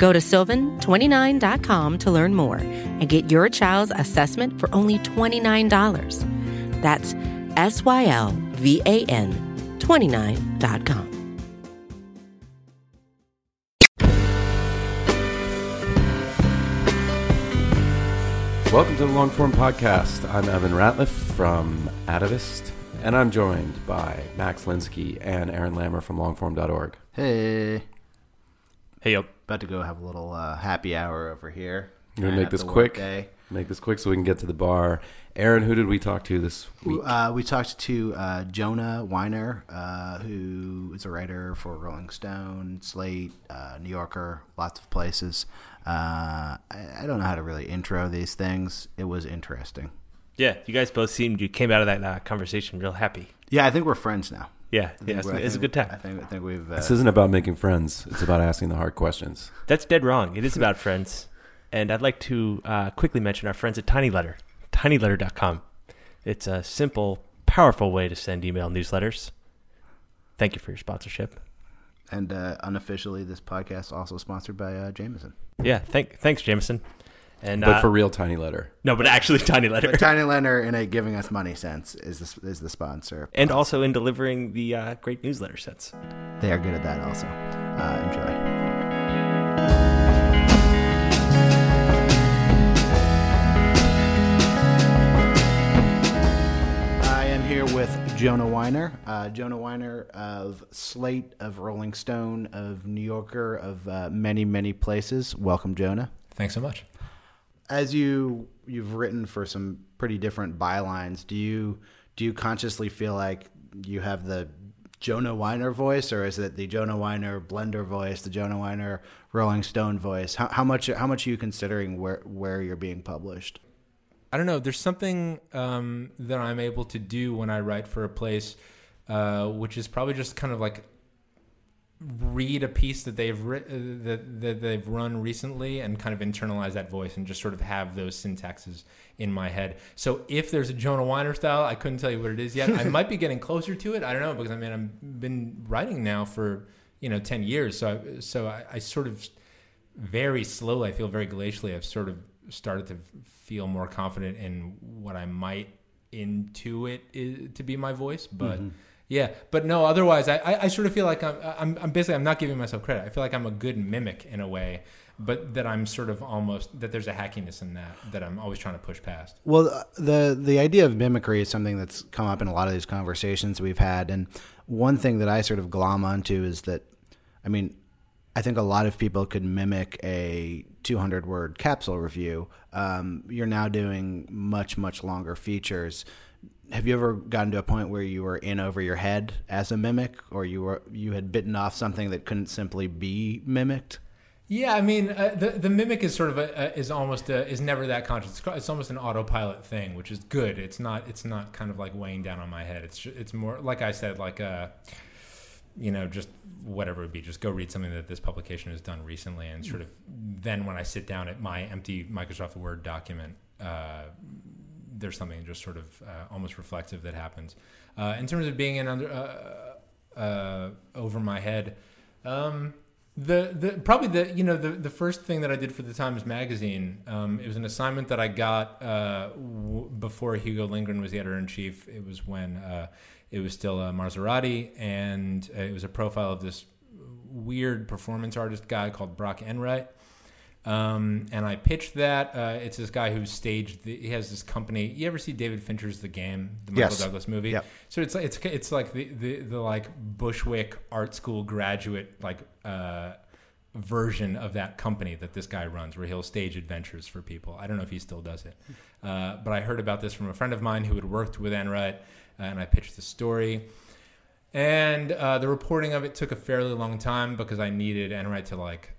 Go to sylvan29.com to learn more and get your child's assessment for only $29. That's S Y L V A N 29.com. Welcome to the Longform Podcast. I'm Evan Ratliff from Atavist, and I'm joined by Max Linsky and Aaron Lammer from longform.org. Hey. Hey, yo. About to go have a little uh, happy hour over here. You're going to make this quick. Make this quick so we can get to the bar. Aaron, who did we talk to this week? Uh, we talked to uh, Jonah Weiner, uh, who is a writer for Rolling Stone, Slate, uh, New Yorker, lots of places. Uh, I, I, don't know how to really intro these things. It was interesting. Yeah, you guys both seemed you came out of that uh, conversation real happy. Yeah, I think we're friends now. Yeah, yeah, it's, it's a good time. I think, I think we've. this isn't about making friends. It's about asking the hard questions. That's dead wrong. It is about friends. And I'd like to uh, quickly mention our friends at Tiny Letter, tinyletter.com. It's a simple, powerful way to send email newsletters. Thank you for your sponsorship. And uh, unofficially, this podcast also sponsored by uh, Jameson. Yeah, thank, thanks, Jameson. And but uh, for real, Tiny Letter. No, but actually, Tiny Letter. Tiny Letter in a giving us money sense is the, is the sponsor, and also in delivering the uh, great newsletter sense. They are good at that. Also, uh, enjoy. I am here with Jonah Weiner. Uh, Jonah Weiner of Slate, of Rolling Stone, of New Yorker, of uh, many, many places. Welcome, Jonah. Thanks so much. As you you've written for some pretty different bylines, do you do you consciously feel like you have the Jonah Weiner voice, or is it the Jonah Weiner Blender voice, the Jonah Weiner Rolling Stone voice? How, how much how much are you considering where where you're being published? I don't know. There's something um, that I'm able to do when I write for a place, uh, which is probably just kind of like read a piece that they've ri- uh, that, that they've run recently and kind of internalize that voice and just sort of have those syntaxes in my head. So if there's a Jonah Weiner style, I couldn't tell you what it is yet. I might be getting closer to it. I don't know because I mean I've been writing now for you know ten years, so I, so I, I sort of very slowly. I feel very glacially. I've sort of started to feel more confident in what I might intuit is, to be my voice. But mm-hmm. Yeah, but no, otherwise, I, I, I, sort of feel like I'm, I'm, I'm basically, I'm not giving myself credit. I feel like I'm a good mimic in a way, but that I'm sort of almost, that there's a hackiness in that, that I'm always trying to push past. Well, uh, the, the idea of mimicry is something that's come up in a lot of these conversations we've had. And one thing that I sort of glom onto is that, I mean, I think a lot of people could mimic a 200 word capsule review. Um, you're now doing much, much longer features. Have you ever gotten to a point where you were in over your head as a mimic, or you were you had bitten off something that couldn't simply be mimicked? Yeah, I mean, uh, the the mimic is sort of a, is almost a, is never that conscious. It's, it's, almost an autopilot thing, which is good. It's not it's not kind of like weighing down on my head. It's it's more like I said, like a you know, just whatever it would be, just go read something that this publication has done recently, and sort of then when I sit down at my empty Microsoft Word document, uh, there's something just sort of uh, almost reflective that happens. Uh, in terms of being in under uh, uh, over my head, um, the the probably the you know the the first thing that I did for the Times Magazine, um, it was an assignment that I got uh, w- before Hugo Lindgren was the editor in chief. It was when it was still a Marzorati, and uh, it was a profile of this weird performance artist guy called Brock Enright. Um, and I pitched that. Uh, it's this guy who staged. The, he has this company. You ever see David Fincher's The Game, the Michael yes. Douglas movie? Yep. So it's it's it's like the, the, the like Bushwick art school graduate like uh, version of that company that this guy runs, where he'll stage adventures for people. I don't know if he still does it, uh, but I heard about this from a friend of mine who had worked with Enright and I pitched the story. And uh, the reporting of it took a fairly long time because I needed Enright to like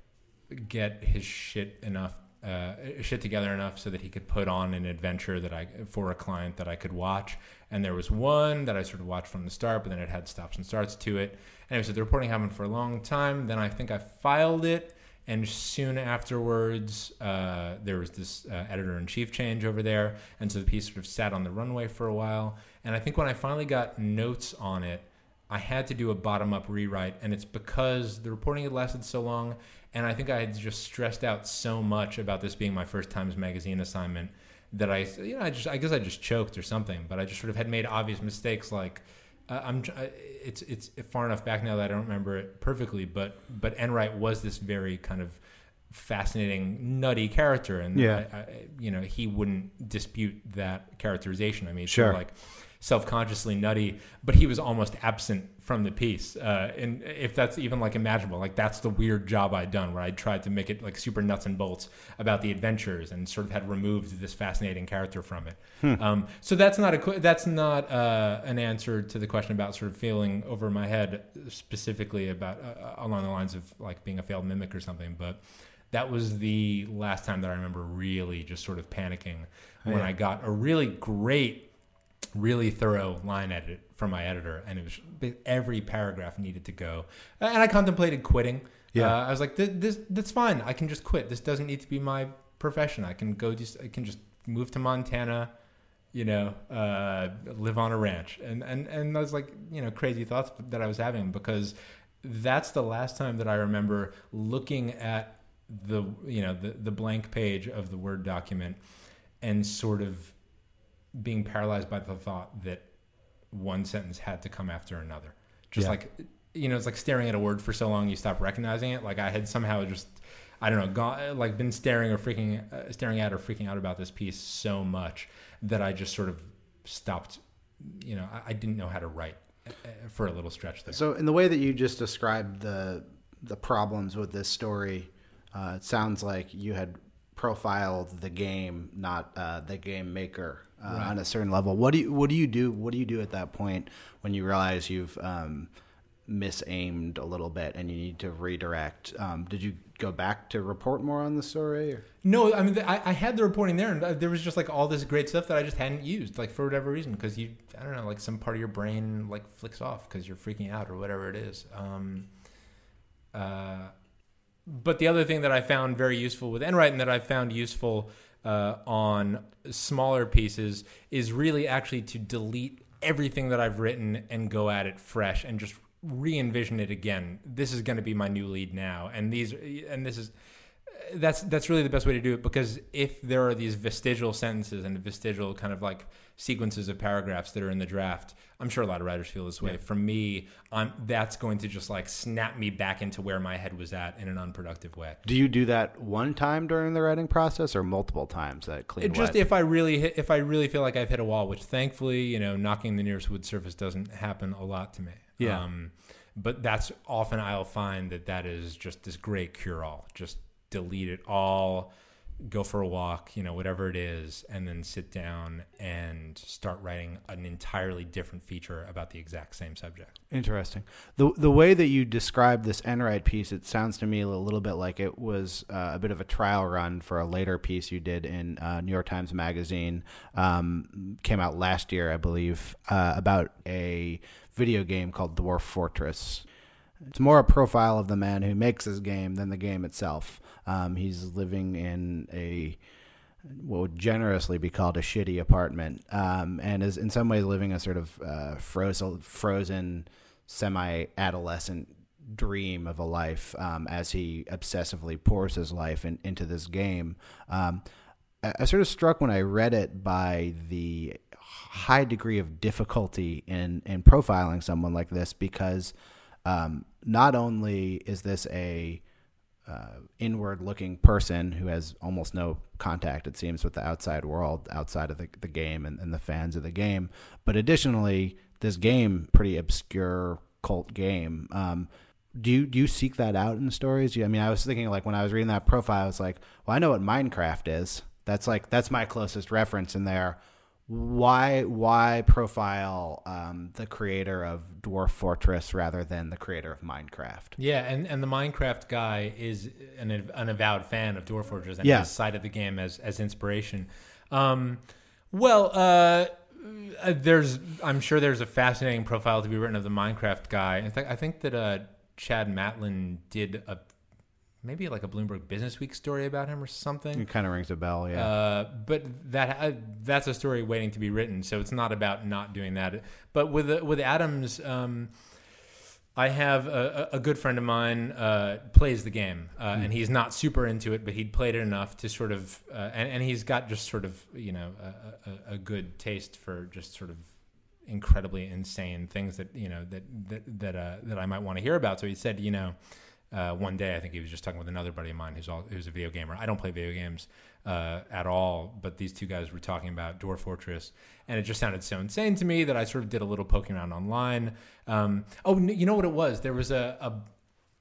get his shit enough uh, shit together enough so that he could put on an adventure that I for a client that I could watch. And there was one that I sort of watched from the start, but then it had stops and starts to it. Anyway, so the reporting happened for a long time. Then I think I filed it, and soon afterwards, uh, there was this uh, editor in chief change over there, and so the piece sort of sat on the runway for a while. And I think when I finally got notes on it, I had to do a bottom up rewrite, and it's because the reporting had lasted so long, and I think I had just stressed out so much about this being my first Times Magazine assignment that I, you know, I just, I guess I just choked or something, but I just sort of had made obvious mistakes. Like, uh, I'm, uh, it's, it's far enough back now that I don't remember it perfectly, but, but Enright was this very kind of fascinating, nutty character, and Yeah. I, I, you know, he wouldn't dispute that characterization. I mean, Sure. like self-consciously nutty, but he was almost absent from the piece. Uh, and if that's even like imaginable, like that's the weird job I'd done where I tried to make it like super nuts and bolts about the adventures and sort of had removed this fascinating character from it. Um, so that's not a that's not uh, an answer to the question about sort of feeling over my head specifically about uh, along the lines of like being a failed mimic or something, but. That was the last time that I remember really just sort of panicking when Yeah. I got a really great really thorough line edit from my editor, and it was every paragraph needed to go. And I contemplated quitting. Yeah. Uh, I was like, this, this that's fine. I can just quit. This doesn't need to be my profession. I can go just I can just move to Montana, you know, uh, live on a ranch. And and and I was like, you know, crazy thoughts that I was having because that's the last time that I remember looking at the you know the the blank page of the word document and sort of being paralyzed by the thought that one sentence had to come after another. Just Yeah. like you know, it's like staring at a word for so long you stop recognizing it. Like I had somehow just I don't know, gone, like been staring or freaking uh, staring at or freaking out about this piece so much that I just sort of stopped. You know, I, I didn't know how to write uh, for a little stretch there. So, in the way that you just described the the problems with this story, uh, it sounds like you had profiled the game, not uh, the game maker, uh, on a certain level. What do you What do you do? What do you do at that point when you realize you've um, misaimed a little bit and you need to redirect? Um, did you go back to report more on the story? Or? No, I mean, I, I had the reporting there, and uh, there was just like all this great stuff that I just hadn't used, like for whatever reason, because you, I don't know, like some part of your brain like flicks off because you're freaking out or whatever it is. Um, uh, but the other thing that I found very useful with Enright and that I found useful uh, on smaller pieces is really actually to delete everything that I've written and go at it fresh and just re-envision it again. This is going to be my new lead now, and these and this is that's that's really the best way to do it because if there are these vestigial sentences and vestigial kind of like sequences of paragraphs that are in the draft, I'm sure a lot of writers feel this way. For me, I'm that's going to just like snap me back into where my head was at in an unproductive way. Do you do that one time during the writing process or multiple times? That clean It just wet? if I really hit, if I really feel like I've hit a wall, which thankfully, you know, knocking the nearest wood surface doesn't happen a lot to me. Yeah. Um, but that's often I'll find that that is just this great cure all. Just delete it all, go for a walk, you know, whatever it is, and then sit down and start writing an entirely different feature about the exact same subject. Interesting. The the way that you describe this Enright piece, it sounds to me a little bit like it was uh, a bit of a trial run for a later piece you did in uh, New York Times Magazine. Um, came out last year, I believe, uh, about a video game called Dwarf Fortress. It's more a profile of the man who makes his game than the game itself. Um, he's living in a what would generously be called a shitty apartment, um, and is in some ways living a sort of uh, frozen, frozen, semi-adolescent dream of a life um, as he obsessively pours his life in, into this game. Um, I, I sort of struck when I read it by the high degree of difficulty in in profiling someone like this because um, not only is this a uh, inward looking person who has almost no contact, it seems, with the outside world outside of the, the game and, and the fans of the game. But additionally, this game, pretty obscure cult game. Um, do you do you seek that out in stories? You, I mean, I was thinking like when I was reading that profile, I was like, well, I know what Minecraft is. That's like that's my closest reference in there. Why why profile um, the creator of Dwarf Fortress rather than the creator of Minecraft? Yeah, and, and the Minecraft guy is an, an avowed fan of Dwarf Fortress and Yeah. has cited the game as, as inspiration. Um, well, uh, uh, there's I'm sure there's a fascinating profile to be written of the Minecraft guy. In fact, I think that uh, Chad Matlin did a maybe like a Bloomberg Business Week story about him or something. It kind of rings a bell, yeah. Uh, but that uh, that's a story waiting to be written. So it's not about not doing that. But with uh, with Adams, um, I have a, a good friend of mine uh, plays the game, uh, and he's not super into it, but he'd played it enough to sort of, uh, and, and he's got just sort of you know a, a, a good taste for just sort of incredibly insane things that you know that that that, uh, that I might want to hear about. So he said, you know, uh, one day I think he was just talking with another buddy of mine who's all who's a video gamer. I don't play video games uh, at all, but these two guys were talking about Dwarf Fortress, and it just sounded so insane to me that I sort of did a little poking around online. Um, oh, you know what it was? There was a, a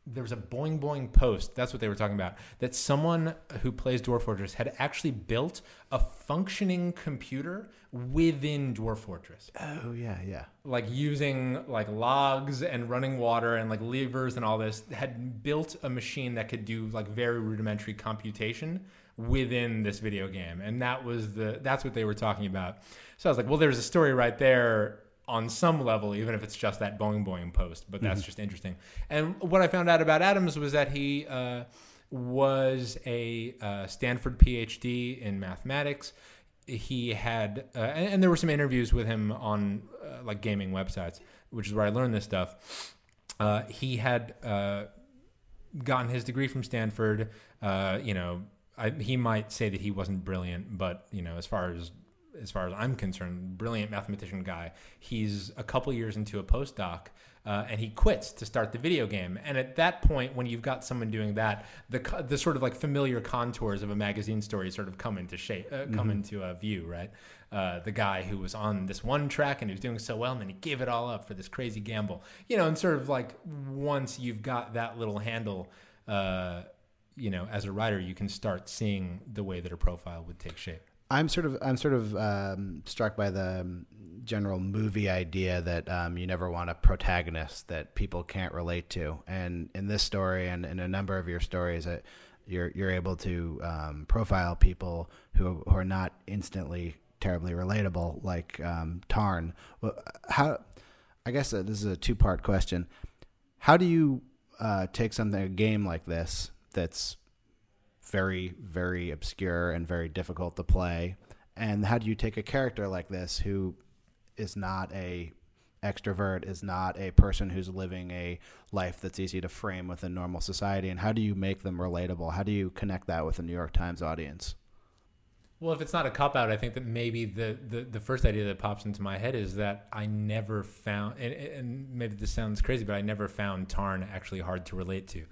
there was a boing boing post. That's what they were talking about. That someone who plays Dwarf Fortress had actually built a functioning computer within Dwarf Fortress oh yeah, yeah. like using like logs and running water and like levers and all this had built a machine that could do like very rudimentary computation within this video game and that was the that's what they were talking about so i was like well there's a story right there on some level even if it's just that boing boing post but that's just interesting. And what i found out about adams was that he uh, was a uh, stanford phd in mathematics. He had uh, and, and there were some interviews with him on uh, like gaming websites which is where i learned this stuff. Uh, he had uh, gotten his degree from stanford. Uh, you know I, he might say that he wasn't brilliant but you know as far as as far as i'm concerned brilliant mathematician guy he's a couple years into a postdoc uh, and he quits to start the video game. And at that point, when you've got someone doing that, the the sort of like familiar contours of a magazine story sort of come into shape, uh, come into uh, view, right? Uh, the guy who was on this one track and he was doing so well, and then he gave it all up for this crazy gamble, you know. And sort of like once you've got that little handle. Uh, you know, as a writer, you can start seeing the way that a profile would take shape. I'm sort of I'm sort of um, struck by the um, general movie idea that um, you never want a protagonist that people can't relate to, and in this story and in a number of your stories, uh, you're you're able to um, profile people who who are not instantly terribly relatable, like um, Tarn. How? I guess uh, this is a two part question. How do you uh, take something a game like this that's very very obscure and very difficult to play. And how do you take a character like this who is not a extrovert is not a person who's living a life that's easy to frame within normal society? And how do you make them relatable? How do you connect that with the new york times audience? Well, if it's not a cop out, I think that maybe the, the, the first idea that pops into my head is that I never found, and, and maybe this sounds crazy, but I never found Tarn actually hard to relate to.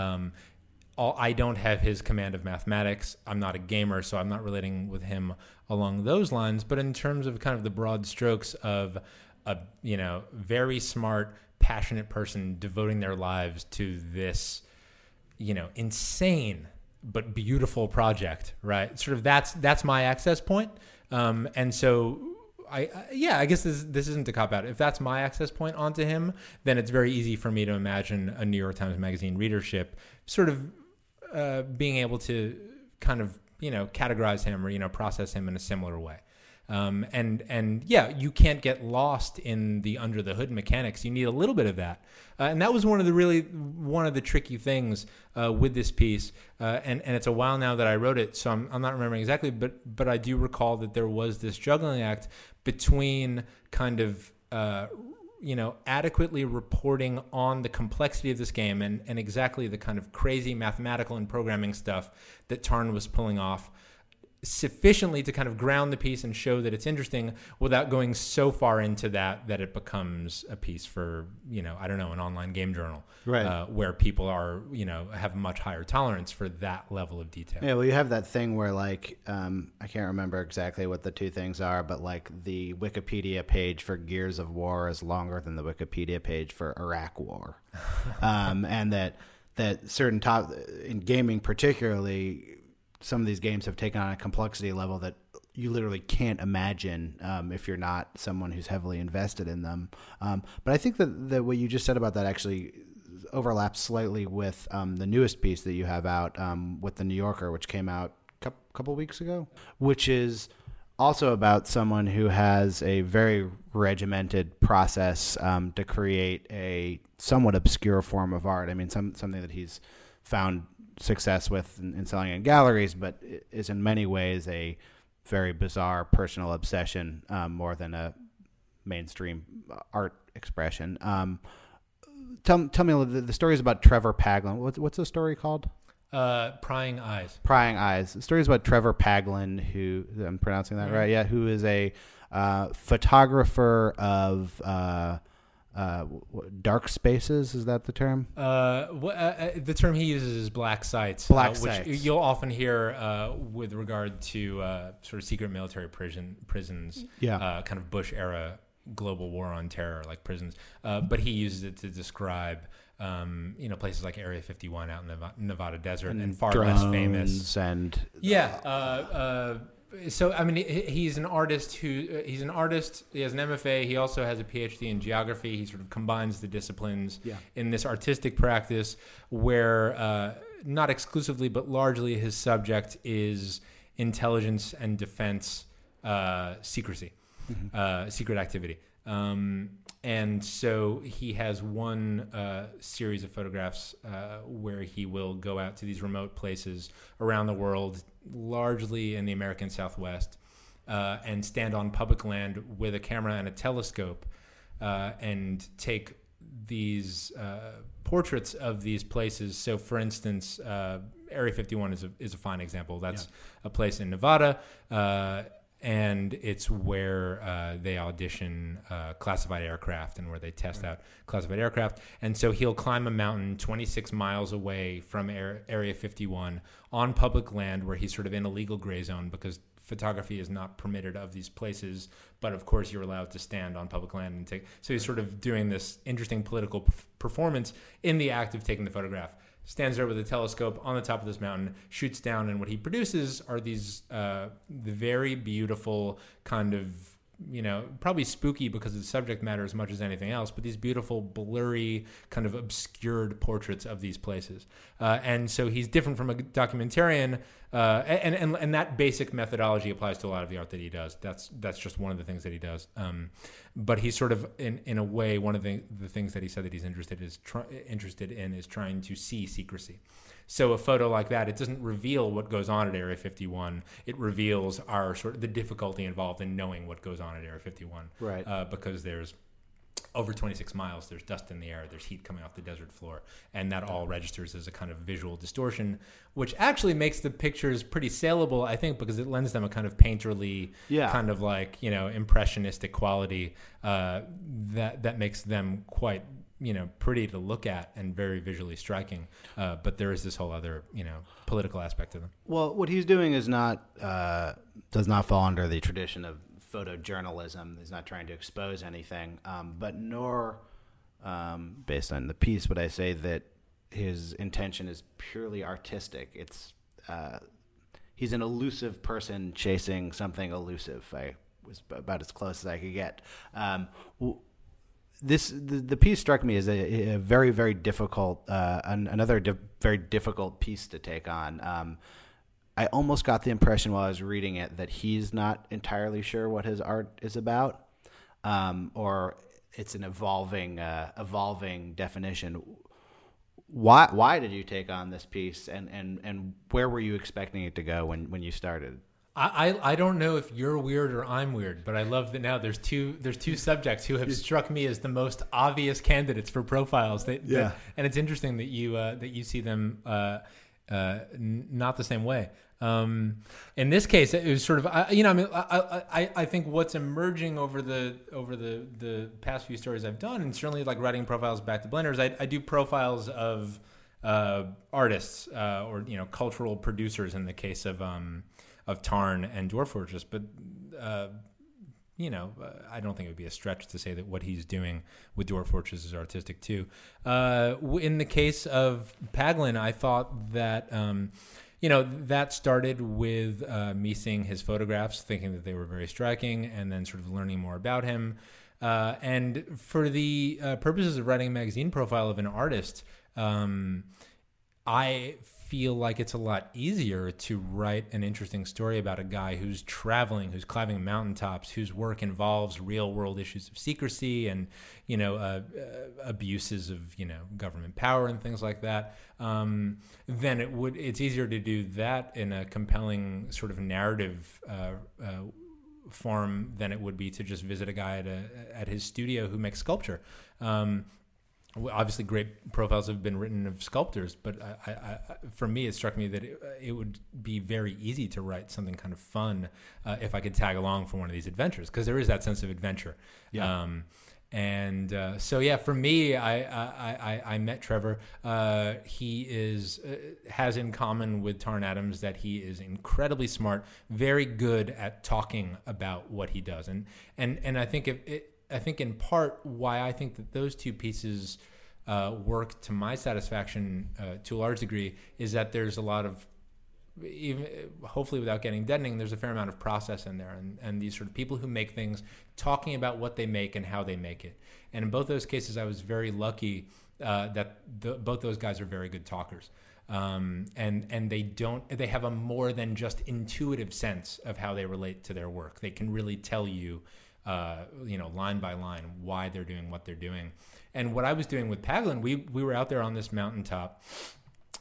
Um, all, I don't have his command of mathematics. I'm not a gamer, so I'm not relating with him along those lines. But in terms of kind of the broad strokes of a you know very smart, passionate person devoting their lives to this you know insane but beautiful project right sort of that's that's my access point um, and so I, I yeah i guess this this isn't a cop out if that's my access point onto him then it's very easy for me to imagine a new york times magazine readership sort of uh, being able to kind of you know categorize him or you know process him in a similar way um, and and yeah, you can't get lost in the under the hood mechanics. You need a little bit of that, uh, and that was one of the really one of the tricky things uh, with this piece. Uh, and and it's a while now that I wrote it, so I'm, I'm not remembering exactly, but but I do recall that there was this juggling act between kind of uh, you know adequately reporting on the complexity of this game and and exactly the kind of crazy mathematical and programming stuff that Tarn was pulling off sufficiently to kind of ground the piece and show that it's interesting without going so far into that that it becomes a piece for you know I don't know an online game journal Right. uh, where people are you know have a much higher tolerance for that level of detail. Yeah, well, you have that thing where, like, um, I can't remember exactly what the two things are, but like the Wikipedia page for Gears of War is longer than the Wikipedia page for Iraq War, um, and that that certain top in gaming, particularly, some of these games have taken on a complexity level that you literally can't imagine um, if you're not someone who's heavily invested in them. Um, but I think that, that what you just said about that actually overlaps slightly with um, the newest piece that you have out um, with the New Yorker, which came out a couple weeks ago, which is also about someone who has a very regimented process um, to create a somewhat obscure form of art. I mean, some something that he's found success with in, in selling in galleries, but is in many ways a very bizarre personal obsession um, more than a mainstream art expression. Um, tell tell me the, the story is about Trevor Paglen. What's what's the story called? Uh, prying eyes. Prying eyes. The story is about Trevor Paglen, who I'm pronouncing that mm-hmm. right. Yeah, who is a uh, photographer of. Uh, uh, dark spaces is that the term? Uh, uh, uh, the term he uses is black sites, black uh, sites. which you'll often hear uh, with regard to sort of secret military prison prisons, yeah, kind of Bush era global war on terror like prisons. but he uses it to describe. Um, you know, places like Area 51 out in the Nevada desert and, and far less famous. And yeah, so I mean, he's an artist who uh, he's an artist. He has an MFA. He also has a PhD in geography. He sort of combines the disciplines yeah. in this artistic practice, where uh, not exclusively but largely his subject is intelligence and defense uh, secrecy, mm-hmm. uh, secret activity. Um, and so he has one uh, series of photographs uh, where he will go out to these remote places around the world, largely in the American Southwest, uh, and stand on public land with a camera and a telescope uh, and take these uh, portraits of these places. So, for instance, uh, Area 51 is a, is a fine example. That's yeah. a place in Nevada uh, and it's where uh, they audition uh, classified aircraft and where they test right. out classified aircraft. And so he'll climb a mountain 26 miles away from Air, Area 51 on public land where he's sort of in a legal gray zone because photography is not permitted of these places. But of course, you're allowed to stand on public land and take. So he's sort of doing this interesting political performance in the act of taking the photograph stands there with a telescope on the top of this mountain, shoots down, and what he produces are these uh, very beautiful kind of you know probably spooky because of the subject matter as much as anything else, but these beautiful blurry kind of obscured portraits of these places. Uh, and so he's different from a documentarian, uh, and, and and that basic methodology applies to a lot of the art that he does. That's that's just one of the things that he does. Um, but he's sort of in in a way one of the the things that he said that he's interested is try, interested in is trying to see secrecy. So a photo like that, it doesn't reveal what goes on at Area 51. It reveals our sort of the difficulty involved in knowing what goes on at Area 51. Right. Uh, because there's over 26 miles, there's dust in the air, there's heat coming off the desert floor, and that all registers as a kind of visual distortion, which actually makes the pictures pretty saleable, I think, because it lends them a kind of painterly, yeah. kind of like you know impressionistic quality uh, that that makes them quite you know pretty to look at and very visually striking. Uh, but there is this whole other you know political aspect to them. Well, what he's doing is not uh, does not fall under the tradition of photojournalism. He's not trying to expose anything, um, but nor, um, based on the piece, would I say that his intention is purely artistic. It's uh, he's an elusive person chasing something elusive. I was about as close as I could get. Um, this the, the, piece struck me as a, a very very difficult uh, an, another di- very difficult piece to take on. Um, I almost got the impression while I was reading it that he's not entirely sure what his art is about, um, or it's an evolving uh, evolving definition. Why why did you take on this piece, and, and, and where were you expecting it to go when, when you started? I, I, I don't know if you're weird or I'm weird, but I love that now there's two there's two subjects who have struck me as the most obvious candidates for profiles. That, yeah, that, and it's interesting that you uh, that you see them uh, uh, n- not the same way. Um, in this case, it was sort of I, you know I mean I, I, I think what's emerging over the over the the past few stories I've done, and certainly like writing profiles back to blenders, I, I do profiles of uh, artists uh, or you know cultural producers in the case of um, of Tarn and Dwarf Fortress, but uh, you know, I don't think it would be a stretch to say that what he's doing with Dwarf Fortress is artistic too. Uh, in the case of Paglen, I thought that, um, you know, that started with uh, me seeing his photographs, thinking that they were very striking, and then sort of learning more about him. Uh, and for the uh, purposes of writing a magazine profile of an artist, um, I feel like it's a lot easier to write an interesting story about a guy who's traveling, who's climbing mountaintops, whose work involves real world issues of secrecy and you know uh, uh, abuses of you know government power and things like that. Um, then it would it's easier to do that in a compelling sort of narrative. Uh, uh form than it would be to just visit a guy at, a, at his studio who makes sculpture. Um, obviously great profiles have been written of sculptors, but I, I, for me, it struck me that it, it, would be very easy to write something kind of fun uh, if I could tag along for one of these adventures because there is that sense of adventure. Yeah. Um, and uh, so, yeah, for me, I I, I, I met Trevor. Uh, he is uh, has in common with Tarn Adams that he is incredibly smart, very good at talking about what he does, and and and I think if it, I think in part why I think that those two pieces uh, work to my satisfaction uh, to a large degree is that there's a lot of even hopefully without getting deadening there's a fair amount of process in there. And, and these sort of people who make things talking about what they make and how they make it. And in both those cases i was very lucky uh, that the, both those guys are very good talkers. Um, and and they don't they have a more than just intuitive sense of how they relate to their work. They can really tell you uh, you know, line by line, why they're doing what they're doing. And what I was doing with Paglen, we we were out there on this mountaintop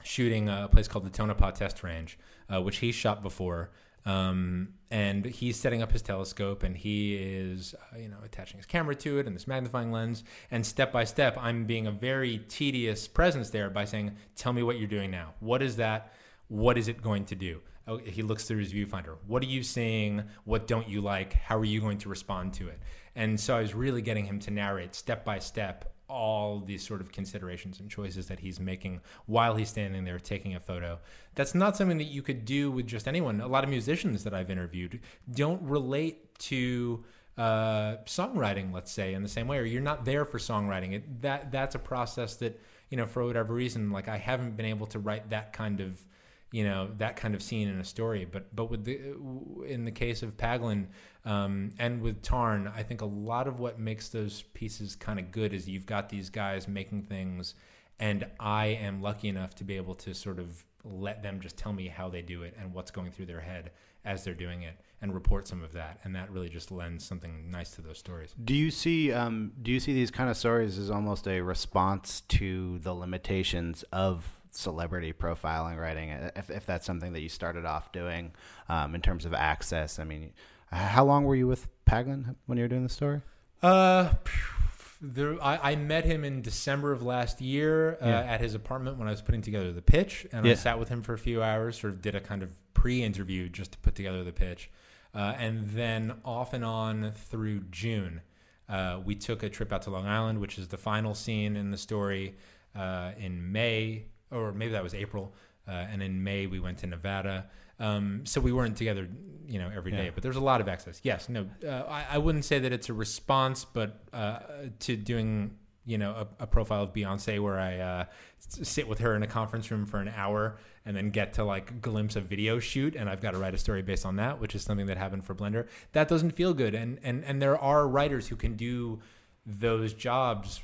shooting a place called the Tonopah Test Range, uh, which he shot before. Um, and he's setting up his telescope and he is, uh, you know, attaching his camera to it and this magnifying lens. And step by step, I'm being a very tedious presence there by saying, "Tell me what you're doing now. What is that? What is it going to do?" Oh, he looks through his viewfinder. What are you seeing? What don't you like? How are you going to respond to it? And so I was really getting him to narrate step by step all these sort of considerations and choices that he's making while he's standing there taking a photo. That's not something that you could do with just anyone. A lot of musicians that I've interviewed don't relate to uh, songwriting, let's say, in the same way, or you're not there for songwriting. It, that that's a process that you know, for whatever reason, like I haven't been able to write that kind of you know that kind of scene in a story. But but with the in the case of Paglen um, and with Tarn, I think a lot of what makes those pieces kind of good is you've got these guys making things, and I am lucky enough to be able to sort of let them just tell me how they do it and what's going through their head as they're doing it and report some of that and that really just lends something nice to those stories do you see um, do you see these kind of stories as almost a response to the limitations of celebrity profiling writing, if, if that's something that you started off doing um, in terms of access. I mean, how long were you with Paglen when you were doing the story? Uh, there, I, I, met him in December of last year uh, yeah. at his apartment when I was putting together the pitch, and yeah. I sat with him for a few hours, sort of did a kind of pre-interview just to put together the pitch, uh, and then off and on through June, uh, we took a trip out to Long Island, which is the final scene in the story. Uh, in May, or maybe that was April. Uh, and in May we went to Nevada. Um, so we weren't together, you know, every day. Yeah. But there's a lot of access. Yes, no, uh, I, I, wouldn't say that it's a response, but uh, to doing, you know, a, a, profile of Beyonce where I uh, sit with her in a conference room for an hour and then get to like glimpse a video shoot, and I've got to write a story based on that, which is something that happened for Blender. That doesn't feel good, and and and there are writers who can do those jobs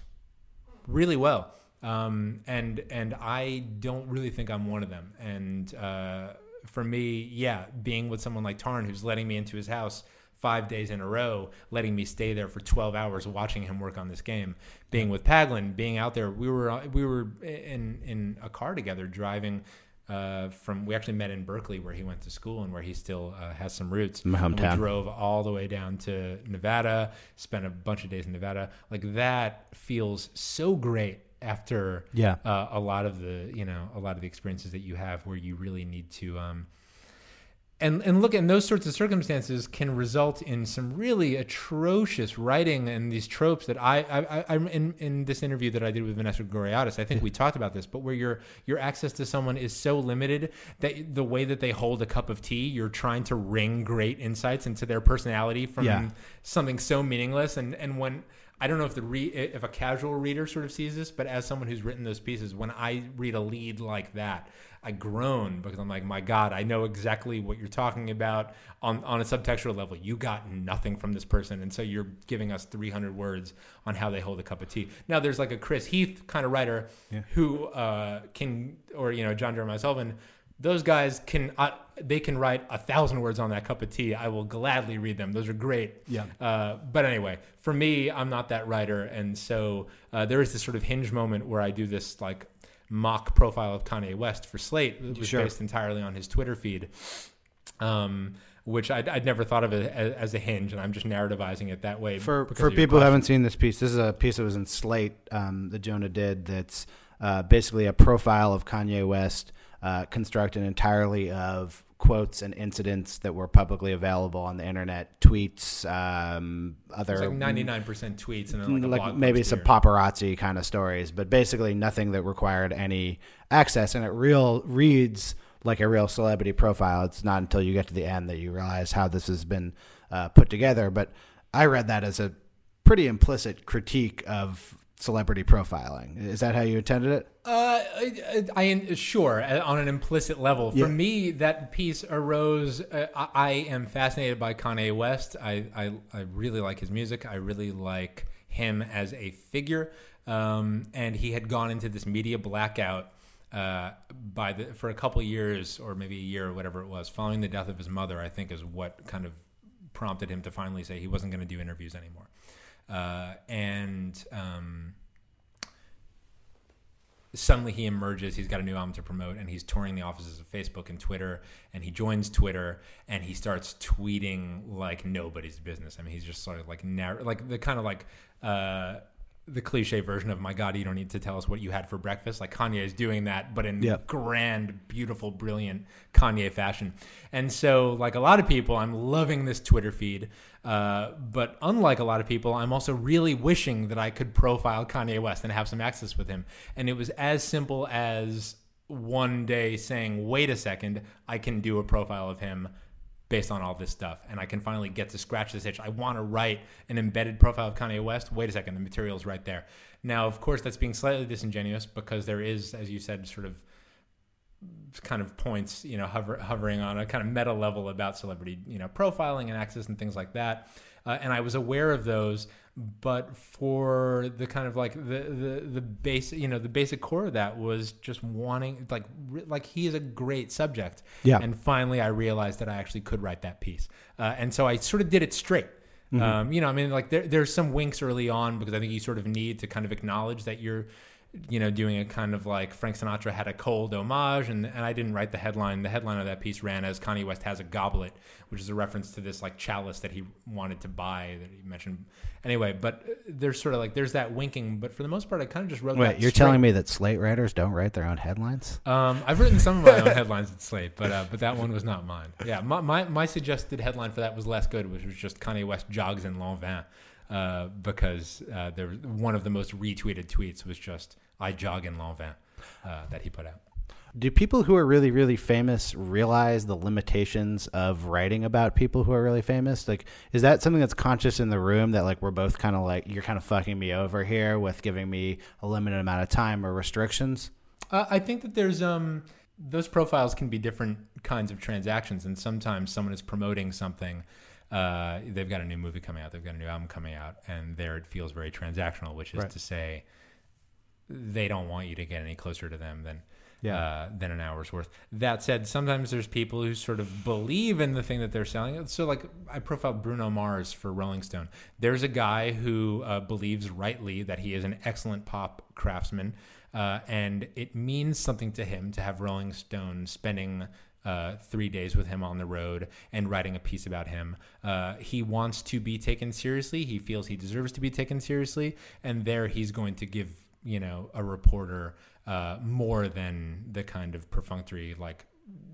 really well um, and and I don't really think I'm one of them. And uh, for me, yeah, being with someone like Tarn, who's letting me into his house five days in a row, letting me stay there for 12 hours watching him work on this game. Being with Paglen, being out there, we were we were in in a car together driving. Uh, from we actually met in Berkeley where he went to school and where he still uh, has some roots. My hometown. we drove all the way down to Nevada, spent a bunch of days in Nevada. Like that feels so great after yeah. Uh, a lot of the you know a lot of the experiences that you have where you really need to um, and and look and those sorts of circumstances can result in some really atrocious writing and these tropes that I I, I am in in this interview that I did with Vanessa Grigoriadis I think we talked about this but where your your access to someone is so limited that the way that they hold a cup of tea you're trying to wring great insights into their personality from yeah. something so meaningless and and when I don't know if the re- if a casual reader sort of sees this, but as someone who's written those pieces, when I read a lead like that, I groan because I'm like, my God, I know exactly what you're talking about on, on a subtextual level. You got nothing from this person. And so you're giving us 300 words on how they hold a cup of tea. Now, there's like a Chris Heath kind of writer Yeah. who uh, can, or, you know, John Jeremiah Sullivan, those guys can, uh, they can write a thousand words on that cup of tea. I will gladly read them. Those are great. Yeah. Uh, but anyway, for me, I'm not that writer, and so uh, there is this sort of hinge moment where I do this like mock profile of Kanye West for Slate. It was Sure. based entirely on his Twitter feed, um, which I'd, I'd never thought of it as, as a hinge, and I'm just narrativizing it that way. For for people who haven't seen this piece, this is a piece that was in Slate um, that Jonah did. That's uh, basically a profile of Kanye West, uh, constructed entirely of quotes and incidents that were publicly available on the internet, tweets, um, other like 99% tweets and then like, like maybe some here. paparazzi kind of stories, but basically nothing that required any access. And it real reads like a real celebrity profile. It's not until you get to the end that you realize how this has been uh, put together. But I read that as a pretty implicit critique of celebrity profiling. Is that how you intended it? Uh, I, I, sure on an implicit level. For Yeah. me, that piece arose. Uh, I, I am fascinated by Kanye West. I, I I really like his music. I really like him as a figure. Um, and he had gone into this media blackout uh, by the for a couple years or maybe a year or whatever it was, following the death of his mother. I think is what kind of prompted him to finally say he wasn't going to do interviews anymore. Uh, and um, suddenly he emerges he's got a new album to promote and he's touring the offices of facebook and twitter and he joins twitter and he starts tweeting like nobody's business. I mean he's just sort of like narr- like the kind of like uh the cliche version of my god you don't need to tell us what you had for breakfast like kanye is doing that but in Yep. grand beautiful brilliant kanye fashion and so like a lot of people i'm loving this twitter feed uh, but unlike a lot of people, I'm also really wishing that I could profile Kanye West and have some access with him. And it was as simple as one day saying, wait a second, I can do a profile of him based on all this stuff. And I can finally get to scratch this itch. I want to write an embedded profile of Kanye West. Wait a second, the material's right there. Now, of course, that's being slightly disingenuous because there is, as you said, sort of kind of points, you know, hover, hovering on a kind of meta level about celebrity, you know, profiling and access and things like that. Uh, and I was aware of those, but for the kind of like the the the base, you know, the basic core of that was just wanting like like he is a great subject. Yeah. And finally, I realized that I actually could write that piece, uh, and so I sort of did it straight. Um, you know, I mean, like there, there's some winks early on because I think you sort of need to kind of acknowledge that you're, you know, doing a kind of like Frank Sinatra had a cold homage, and, and I didn't write the headline. The headline of that piece ran as Kanye West has a goblet, which is a reference to this like chalice that he wanted to buy that he mentioned. Anyway, but there's sort of like there's that winking, but for the most part, I kind of just wrote. Wait, you're straight. telling me that Slate writers don't write their own headlines? Um, I've written some of my own headlines at Slate, but uh, but that one was not mine. Yeah, my, my, my suggested headline for that was less good, which was just Kanye West jogs in Lanvin, uh, because uh, there one of the most retweeted tweets was just I jog in Lanvin uh, that he put out. Do people who are really, really famous realize the limitations of writing about people who are really famous? Like, is that something that's conscious in the room that, like, we're both kind of like, you're kind of fucking me over here with giving me a limited amount of time or restrictions? Uh, I think that there's um those profiles can be different kinds of transactions, and sometimes someone is promoting something. Uh, they've got a new movie coming out, they've got a new album coming out, and there it feels very transactional, which is Right. to say they don't want you to get any closer to them than Yeah. uh, than an hour's worth. That said, sometimes there's people who sort of believe in the thing that they're selling. So, like, I profiled Bruno Mars for Rolling Stone. There's a guy who uh, believes rightly that he is an excellent pop craftsman, uh, and it means something to him to have Rolling Stone spending. Uh, three days with him on the road and writing a piece about him. Uh, he wants to be taken seriously. He feels he deserves to be taken seriously, and there he's going to give you know a reporter uh, more than the kind of perfunctory like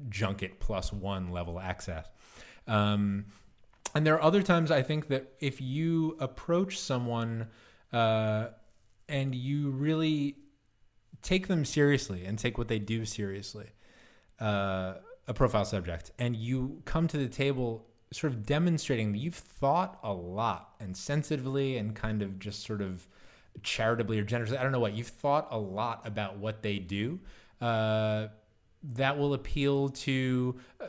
junket plus one level access. Um, and there are other times I think that if you approach someone uh, and you really take them seriously and take what they do seriously, uh, a profile subject, and you come to the table sort of demonstrating that you've thought a lot and sensitively and kind of just sort of charitably or generously. I don't know what you've thought a lot about what they do. Uh, that will appeal to. Uh,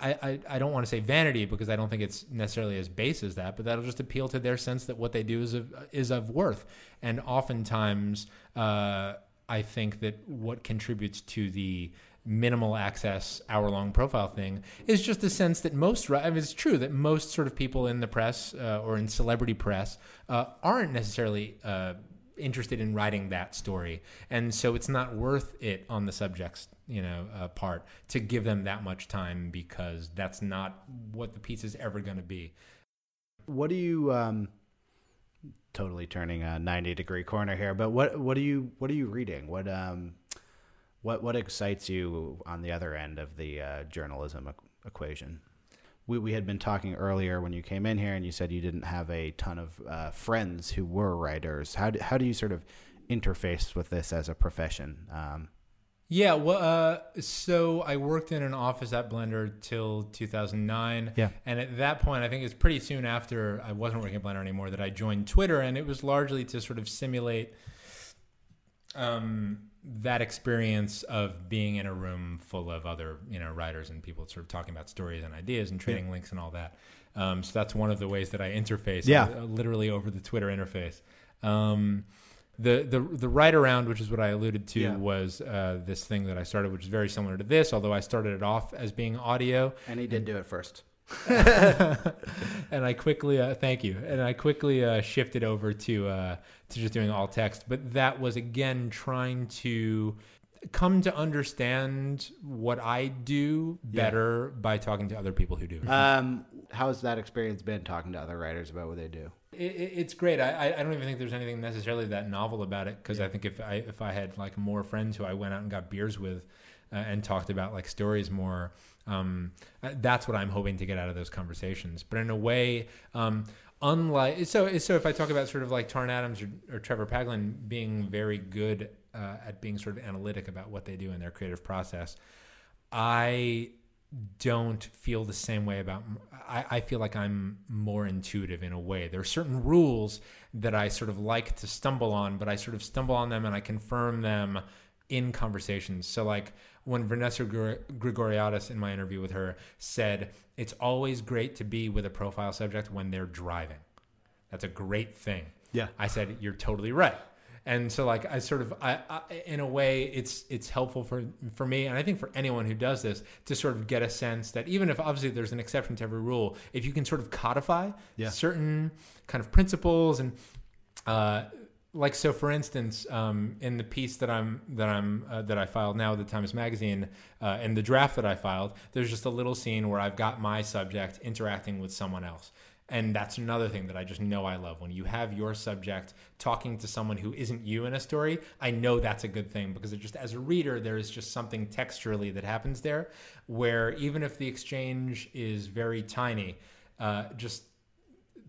I, I, I don't want to say vanity because I don't think it's necessarily as base as that, but that'll just appeal to their sense that what they do is of, is of worth. And oftentimes, uh, I think that what contributes to the minimal access hour long profile thing is just the sense that most I mean, it's true that most sort of people in the press uh, or in celebrity press uh, aren't necessarily uh, interested in writing that story and so it's not worth it on the subject's you know uh, part to give them that much time because that's not what the piece is ever going to be What do you um totally turning a 90 degree corner here, but what what are you what are you reading? What um what what excites you on the other end of the uh, journalism e- equation? We we had been talking earlier when you came in here and you said you didn't have a ton of uh, friends who were writers. How do, how do you sort of interface with this as a profession? Um, Yeah, well, uh, so I worked in an office at Blender till 2009. Yeah. And at that point, I think it's pretty soon after I wasn't working at Blender anymore that I joined Twitter, and it was largely to sort of simulate um, that experience of being in a room full of other, you know, writers and people sort of talking about stories and ideas and trading links and all that. Um, so that's one of the ways that I interface, Yeah. uh, literally over the Twitter interface. Um, the the the Writearound, which is what I alluded to, Yeah. was uh, this thing that I started, which is very similar to this, although I started it off as being audio, and he did do it first. and I quickly uh, thank you, and I quickly uh, shifted over to uh, to just doing all text. But that was again trying to come to understand what I do Yeah. better by talking to other people who do. Um, how's that experience been talking to other writers about what they do? It, it- it's great. I, I- don't even think there's anything necessarily that novel about it because I think if I if I had like more friends who I went out and got beers with uh, and talked about like stories more, um, uh, that's what I'm hoping to get out of those conversations. But in a way, um, unlike so so if I talk about sort of like Tarn Adams or, or Trevor Paglen being very good uh, at being sort of analytic about what they do in their creative process, I don't feel the same way about I, I feel like i'm more intuitive in a way. There are certain rules that i sort of like to stumble on but i sort of stumble on them and i confirm them in conversations. So like when vanessa grigoriadis in my interview with her said it's always great to be with a profile subject when they're driving that's a great thing Yeah. i said you're totally right and so like i sort of I, I in a way it's it's helpful for for me and i think for anyone who does this to sort of get a sense that even if obviously there's an exception to every rule if you can sort of codify Yeah. certain kind of principles and uh like so for instance um, in the piece that i'm that i'm uh, that i filed now the times magazine uh, in the draft that i filed there's just a little scene where i've got my subject interacting with someone else and that's another thing that I just know I love. When you have your subject talking to someone who isn't you in a story, I know that's a good thing because it just as a reader, there is just something texturally that happens there where even if the exchange is very tiny, uh, just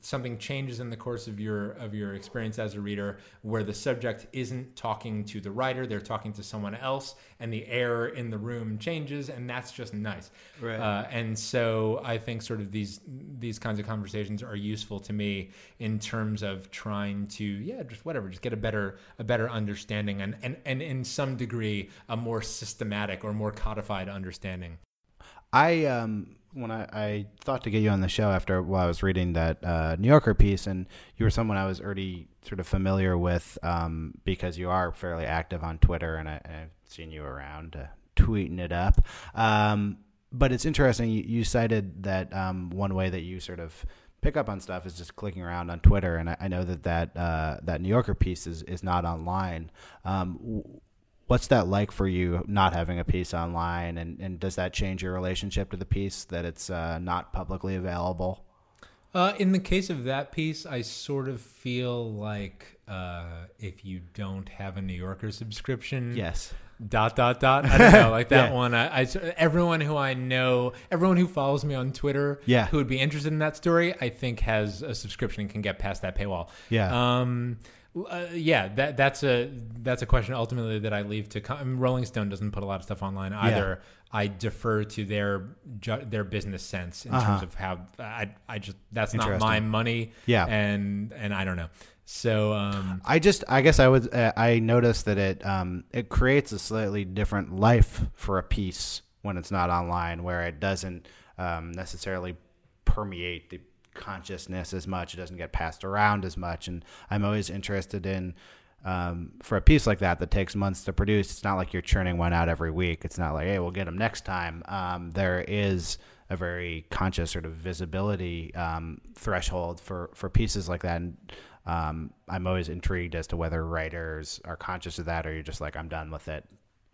something changes in the course of your of your experience as a reader where the subject isn't talking to the writer they're talking to someone else and the air in the room changes and that's just nice Right. uh, and so i think sort of these these kinds of conversations are useful to me in terms of trying to yeah just whatever just get a better a better understanding and and, and in some degree a more systematic or more codified understanding I um when I, I thought to get you on the show after while I was reading that uh, New Yorker piece, and you were someone I was already sort of familiar with um, because you are fairly active on Twitter, and I, I've seen you around uh, tweeting it up. Um, but it's interesting. You, you cited that um, one way that you sort of pick up on stuff is just clicking around on Twitter, and I, I know that that uh, that New Yorker piece is is not online. Um, what's that like for you not having a piece online and, and does that change your relationship to the piece that it's uh, not publicly available Uh, in the case of that piece, I sort of feel like uh, if you don't have a New Yorker subscription, yes dot dot dot. I don't know, like that Yeah. one. I, I everyone who I know, everyone who follows me on Twitter, Yeah. who would be interested in that story, I think has a subscription and can get past that paywall. Yeah. Um. Uh, yeah, that that's a that's a question ultimately that I leave to. Com- I mean, Rolling Stone doesn't put a lot of stuff online either. I defer to their ju- their business sense in Uh-huh. terms of how I I just that's not my money. Yeah. and and I don't know. So um, I just, I guess I would, uh, I noticed that it, um, it creates a slightly different life for a piece when it's not online, where it doesn't um, necessarily permeate the consciousness as much. It doesn't get passed around as much, and I'm always interested in. Um, for a piece like that that takes months to produce, it's not like you're churning one out every week. It's not like, hey, we'll get them next time. Um, there is a very conscious sort of visibility um, threshold for, for pieces like that. And um, I'm always intrigued as to whether writers are conscious of that or you're just like, I'm done with it,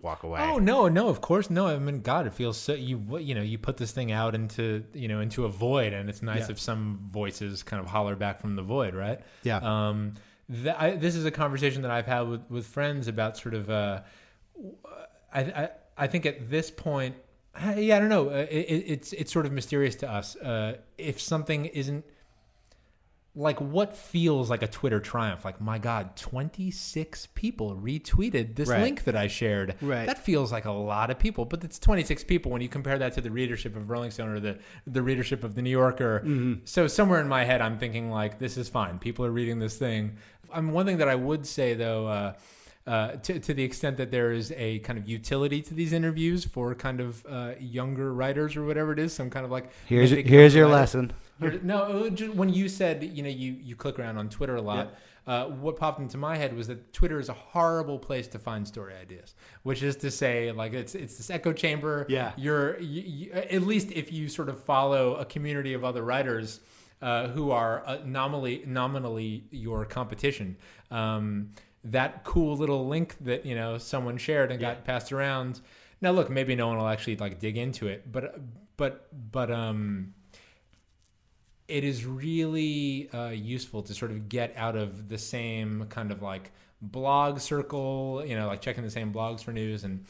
walk away. Oh no, no, of course no. I mean, God, it feels so. You you know, you put this thing out into you know into a void, and it's nice Yeah. if some voices kind of holler back from the void, right? Yeah. Um, th- I, this is a conversation that I've had with with friends about sort of. Uh, I, I I think at this point, yeah, I don't know. Uh, it, it- it's it's sort of mysterious to us. Uh, if something isn't like what feels like a Twitter triumph, like my God, twenty six people retweeted this Right. link that I shared. Right. That feels like a lot of people, but it's twenty six people when you compare that to the readership of Rolling Stone or the the readership of the New Yorker. So somewhere in my head, I'm thinking like, this is fine. People are reading this thing. Um, one thing that I would say though. Uh, uh, to, to the extent that there is a kind of utility to these interviews for kind of uh, younger writers or whatever it is, some kind of like here's mythic here's your writer. lesson. No, just when you said you know you you click around on Twitter a lot. Uh, what popped into my head was that Twitter is a horrible place to find story ideas, which is to say, like it's it's this echo chamber. Yeah. you're you, you, at least if you sort of follow a community of other writers uh, who are uh, nominally nominally your competition. Um, that cool little link that you know someone shared and got passed around. Now, look, maybe no one will actually like dig into it, but but but um it is really uh, useful to sort of get out of the same kind of like blog circle, you know, like checking the same blogs for news and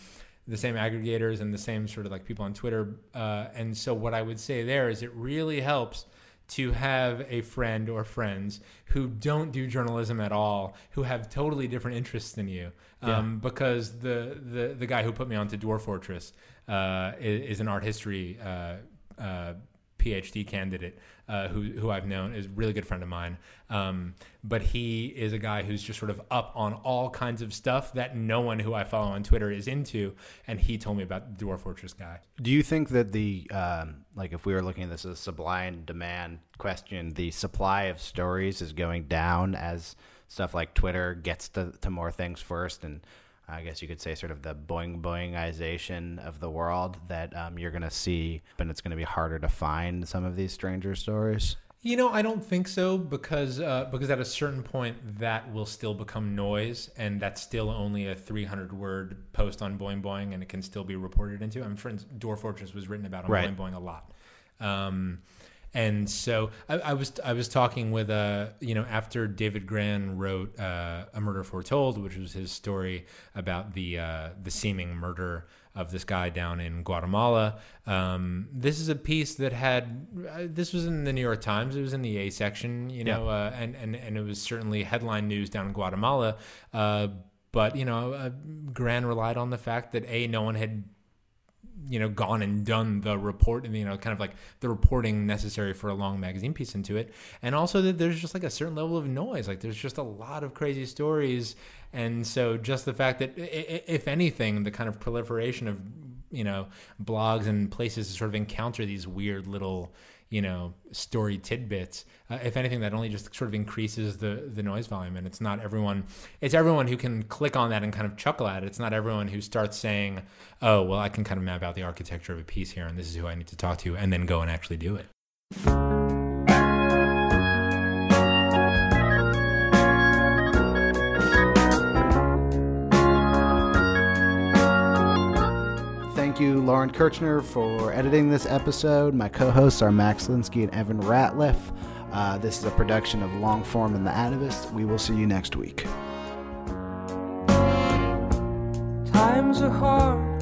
the same aggregators and the same sort of like people on Twitter. Uh, and so, what I would say there is it really helps to have a friend or friends who don't do journalism at all, who have totally different interests than you. Um, Because the, the, the guy who put me onto Dwarf Fortress uh, is, is an art history uh, uh, PhD candidate uh, who who I've known is a really good friend of mine. Um, but he is a guy who's just sort of up on all kinds of stuff that no one who I follow on Twitter is into. And he told me about the Dwarf Fortress guy. Do you think that the um, like if we were looking at this as a supply and demand question, the supply of stories is going down as stuff like Twitter gets to, to more things first, and I guess you could say sort of the boing boingization of the world that um, you're going to see, and it's going to be harder to find some of these stranger stories. You know, I don't think so because uh, because at a certain point that will still become noise, and that's still only a 300 word post on Boing Boing, and it can still be reported into. I mean, instance, Dwarf Fortress was written about on Right. Boing Boing a lot, um, and so I, I was I was talking with uh you know after David Grann wrote uh, A Murder Foretold, which was his story about the uh, the seeming murder of this guy down in Guatemala. Um, this is a piece that had uh, this was in the New York Times. It was in the A section, you know, uh, and and and it was certainly headline news down in Guatemala. Uh, but you know, uh, Grann relied on the fact that a no one had you know gone and done the report and you know kind of like the reporting necessary for a long magazine piece into it. And also that there's just like a certain level of noise. Like there's just a lot of crazy stories. And so just the fact that if anything the kind of proliferation of you know blogs and places to sort of encounter these weird little you know story tidbits. Uh, if anything that only just sort of increases the the noise volume. And it's not everyone it's everyone who can click on that and kind of chuckle at it. It's not everyone who starts saying oh well i can kind of map out the architecture of a piece here and this is who i need to talk to and then go and actually do it you, Lauren Kirchner, for editing this episode. My co hosts are Max Linsky and Evan Ratliff. Uh, this is a production of Longform and The Atavist. We will see you next week. Times so hard,